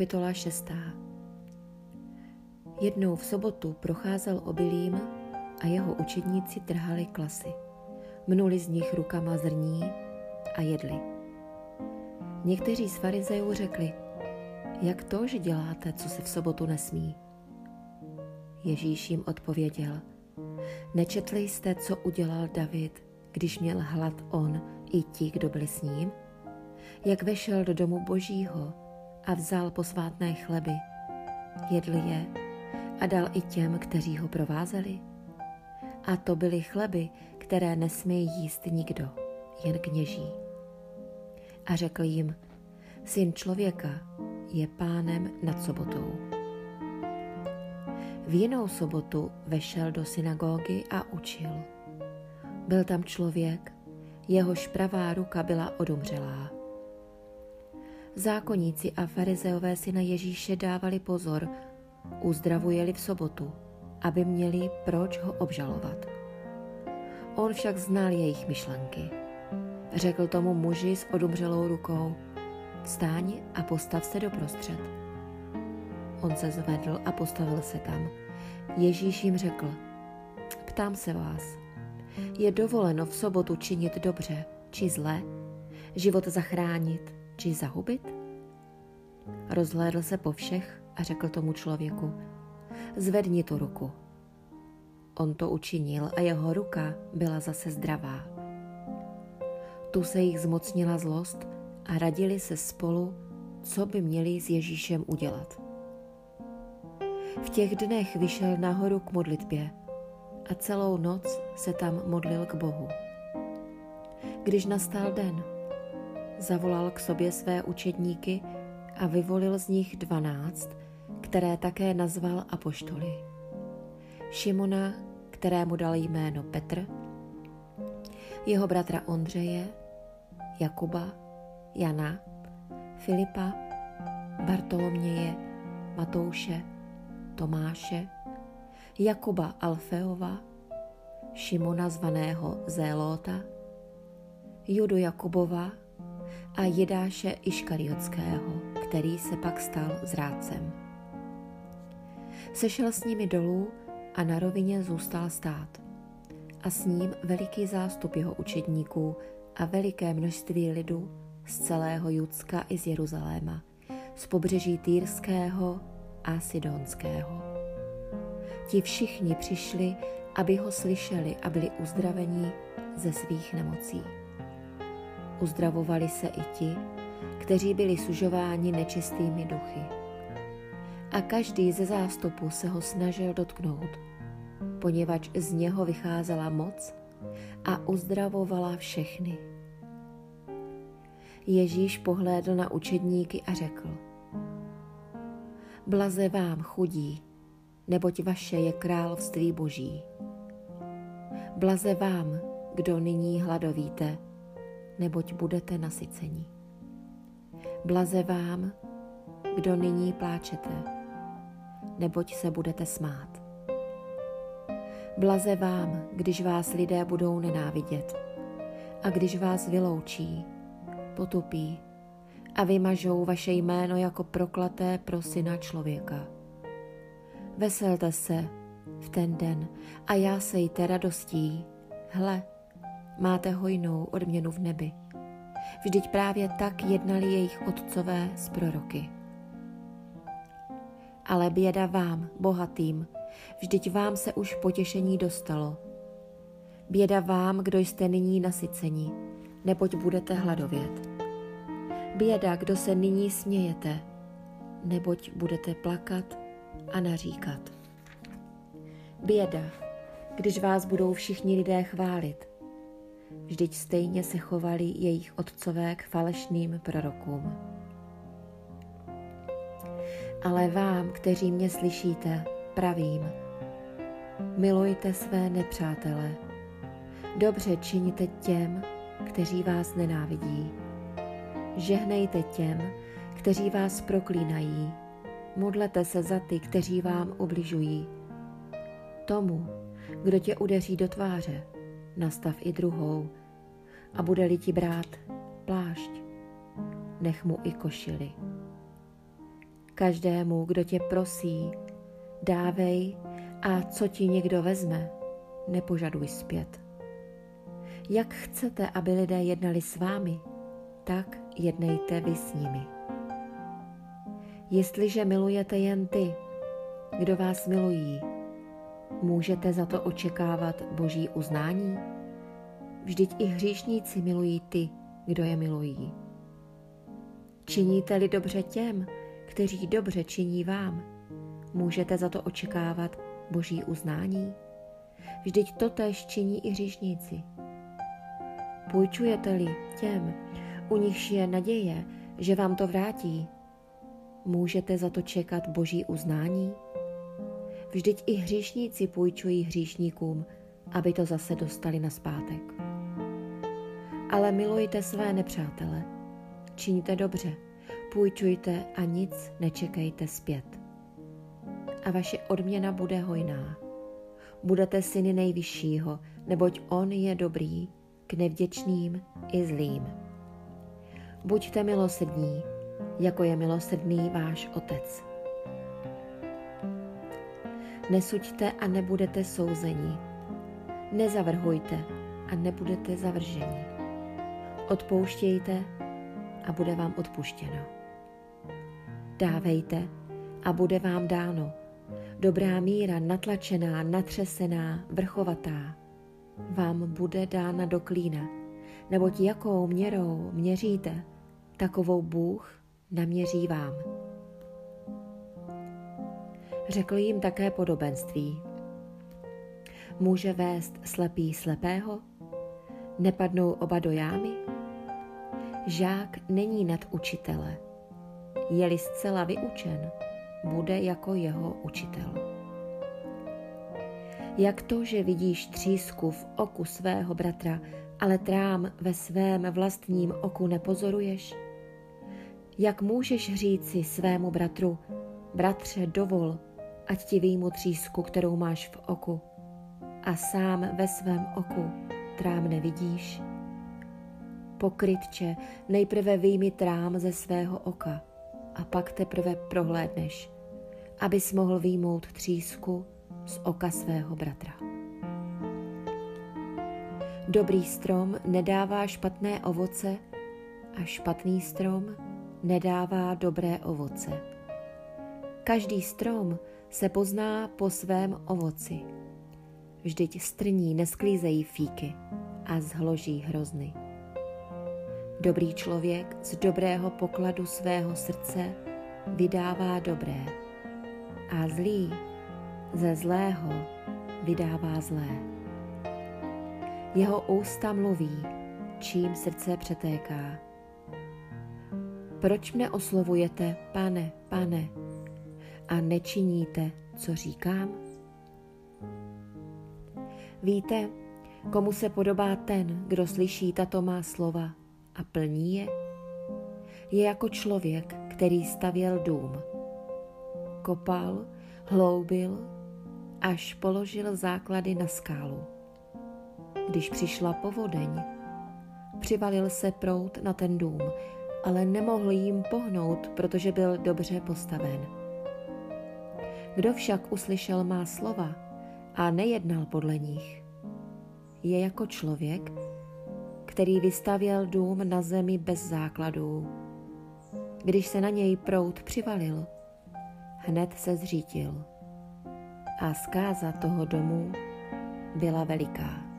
Kapitola 6. Jednou v sobotu procházel obilím a jeho učedníci trhali klasy. Mnuli z nich rukama zrní a jedli. Někteří z farizejů řekli, jak to, že děláte, co se v sobotu nesmí? Ježíš jim odpověděl, nečetli jste, co udělal David, když měl hlad on i ti, kdo byli s ním? Jak vešel do domu božího a vzal posvátné chleby, jedl je a dal i těm, kteří ho provázeli? A to byly chleby, které nesmí jíst nikdo, jen kněží. A řekl jim, syn člověka je pánem nad sobotou. V jinou sobotu vešel do synagogy a učil. Byl tam člověk, jehož pravá ruka byla odumřelá. Zákoníci a farizeové si na Ježíše dávali pozor, uzdravujeli v sobotu, aby měli proč ho obžalovat. On však znal jejich myšlenky. Řekl tomu muži s odumřelou rukou, vstáň a postav se doprostřed. On se zvedl a postavil se tam. Ježíš jim řekl, ptám se vás, je dovoleno v sobotu činit dobře či zle, život zachránit či zahubit? Rozhlédl se po všech a řekl tomu člověku, zvedni tu ruku. On to učinil a jeho ruka byla zase zdravá. Tu se jich zmocnila zlost a radili se spolu, co by měli s Ježíšem udělat. V těch dnech vyšel nahoru k modlitbě a celou noc se tam modlil k Bohu. Když nastal den, zavolal k sobě své učedníky a vyvolil z nich dvanáct, které také nazval apoštoly. Šimona, kterému dal jméno Petr, jeho bratra Ondřeje, Jakuba, Jana, Filipa, Bartoloměje, Matouše, Tomáše, Jakuba Alfeova, Šimona zvaného Zélóta, Judu Jakubova a Jidáše Iškariotského, který se pak stal zrádcem. Sešel s nimi dolů a na rovině zůstal stát. A s ním veliký zástup jeho učedníků a veliké množství lidu z celého Judska i z Jeruzaléma, z pobřeží Týrského a Sidonského. Ti všichni přišli, aby ho slyšeli a byli uzdraveni ze svých nemocí. Uzdravovali se i ti, kteří byli sužováni nečistými duchy. A každý ze zástupu se ho snažil dotknout, poněvadž z něho vycházela moc a uzdravovala všechny. Ježíš pohlédl na učedníky a řekl, Blaze vám chudí, neboť vaše je království boží. Blaze vám, kdo nyní hladovíte, neboť budete nasyceni. Blaze vám, kdo nyní pláčete, neboť se budete smát. Blaze vám, když vás lidé budou nenávidět a když vás vyloučí, potupí a vymažou vaše jméno jako proklaté pro syna člověka. Veselte se v ten den a jásejte radostí. Hle, máte hojnou odměnu v nebi. Vždyť právě tak jednali jejich otcové z proroky. Ale běda vám, bohatým, vždyť vám se už potěšení dostalo. Běda vám, kdo jste nyní nasyceni, neboť budete hladovět. Běda, kdo se nyní smějete, neboť budete plakat a naříkat. Běda, když vás budou všichni lidé chválit. Vždyť stejně se chovali jejich otcové k falešným prorokům. Ale vám, kteří mě slyšíte, pravím, milujte své nepřátele, dobře činíte těm, kteří vás nenávidí. Žehnejte těm, kteří vás proklínají. Modlete se za ty, kteří vám ubližují. Tomu, kdo tě udeří do tváře, nastav i druhou. A bude-li ti brát plášť, nech mu i košili. Každému, kdo tě prosí, dávej a co ti někdo vezme, nepožaduj zpět. Jak chcete, aby lidé jednali s vámi, tak jednejte vy s nimi. Jestliže milujete jen ty, kdo vás milují, můžete za to očekávat boží uznání? Vždyť i hříšníci milují ty, kdo je milují. Činíte-li dobře těm, kteří dobře činí vám, můžete za to očekávat boží uznání? Vždyť to tež činí i hříšníci. Půjčujete-li těm, u nichž je naděje, že vám to vrátí, můžete za to čekat boží uznání? Vždyť i hříšníci půjčují hříšníkům, aby to zase dostali na zpátek. Ale milujte své nepřátele, čiňte dobře, půjčujte a nic nečekejte zpět. A vaše odměna bude hojná. Budete syny nejvyššího, neboť on je dobrý k nevděčným i zlým. Buďte milosrdní, jako je milosrdný váš Otec. Nesuďte a nebudete souzeni. Nezavrhujte a nebudete zavrženi. Odpouštějte a bude vám odpuštěno. Dávejte a bude vám dáno. Dobrá míra, natlačená, natřesená, vrchovatá, vám bude dána do klína, neboť jakou měrou měříte, takovou Bůh naměří vám. Řekl jim také podobenství. Může vést slepý slepého? Nepadnou oba do jámy? Žák není nad učitele. Je-li zcela vyučen, bude jako jeho učitel. Jak to, že vidíš třísku v oku svého bratra, ale trám ve svém vlastním oku nepozoruješ? Jak můžeš říci svému bratru, bratře, dovol, ať ti výjmu třísku, kterou máš v oku, a sám ve svém oku trám nevidíš? Pokrytče, nejprve výjmi trám ze svého oka a pak teprve prohlédneš, abys mohl výjmout třísku z oka svého bratra. Dobrý strom nedává špatné ovoce a špatný strom nedává dobré ovoce. Každý strom se pozná po svém ovoci. Vždyť strní nesklízejí fíky a zhloží hrozny. Dobrý člověk z dobrého pokladu svého srdce vydává dobré a zlý ze zlého vydává zlé. Jeho ústa mluví, čím srdce přetéká. Proč mne oslovujete, pane, pane, a nečiníte, co říkám? Víte, komu se podobá ten, kdo slyší tato má slova a plní je? Je jako člověk, který stavěl dům. Kopal, hloubil, až položil základy na skálu. Když přišla povodeň, přivalil se prout na ten dům, ale nemohl jim pohnout, protože byl dobře postaven. Kdo však uslyšel má slova a nejednal podle nich, je jako člověk, který vystavěl dům na zemi bez základů. Když se na něj prout přivalil, hned se zřítil. A zkáza toho domu byla veliká.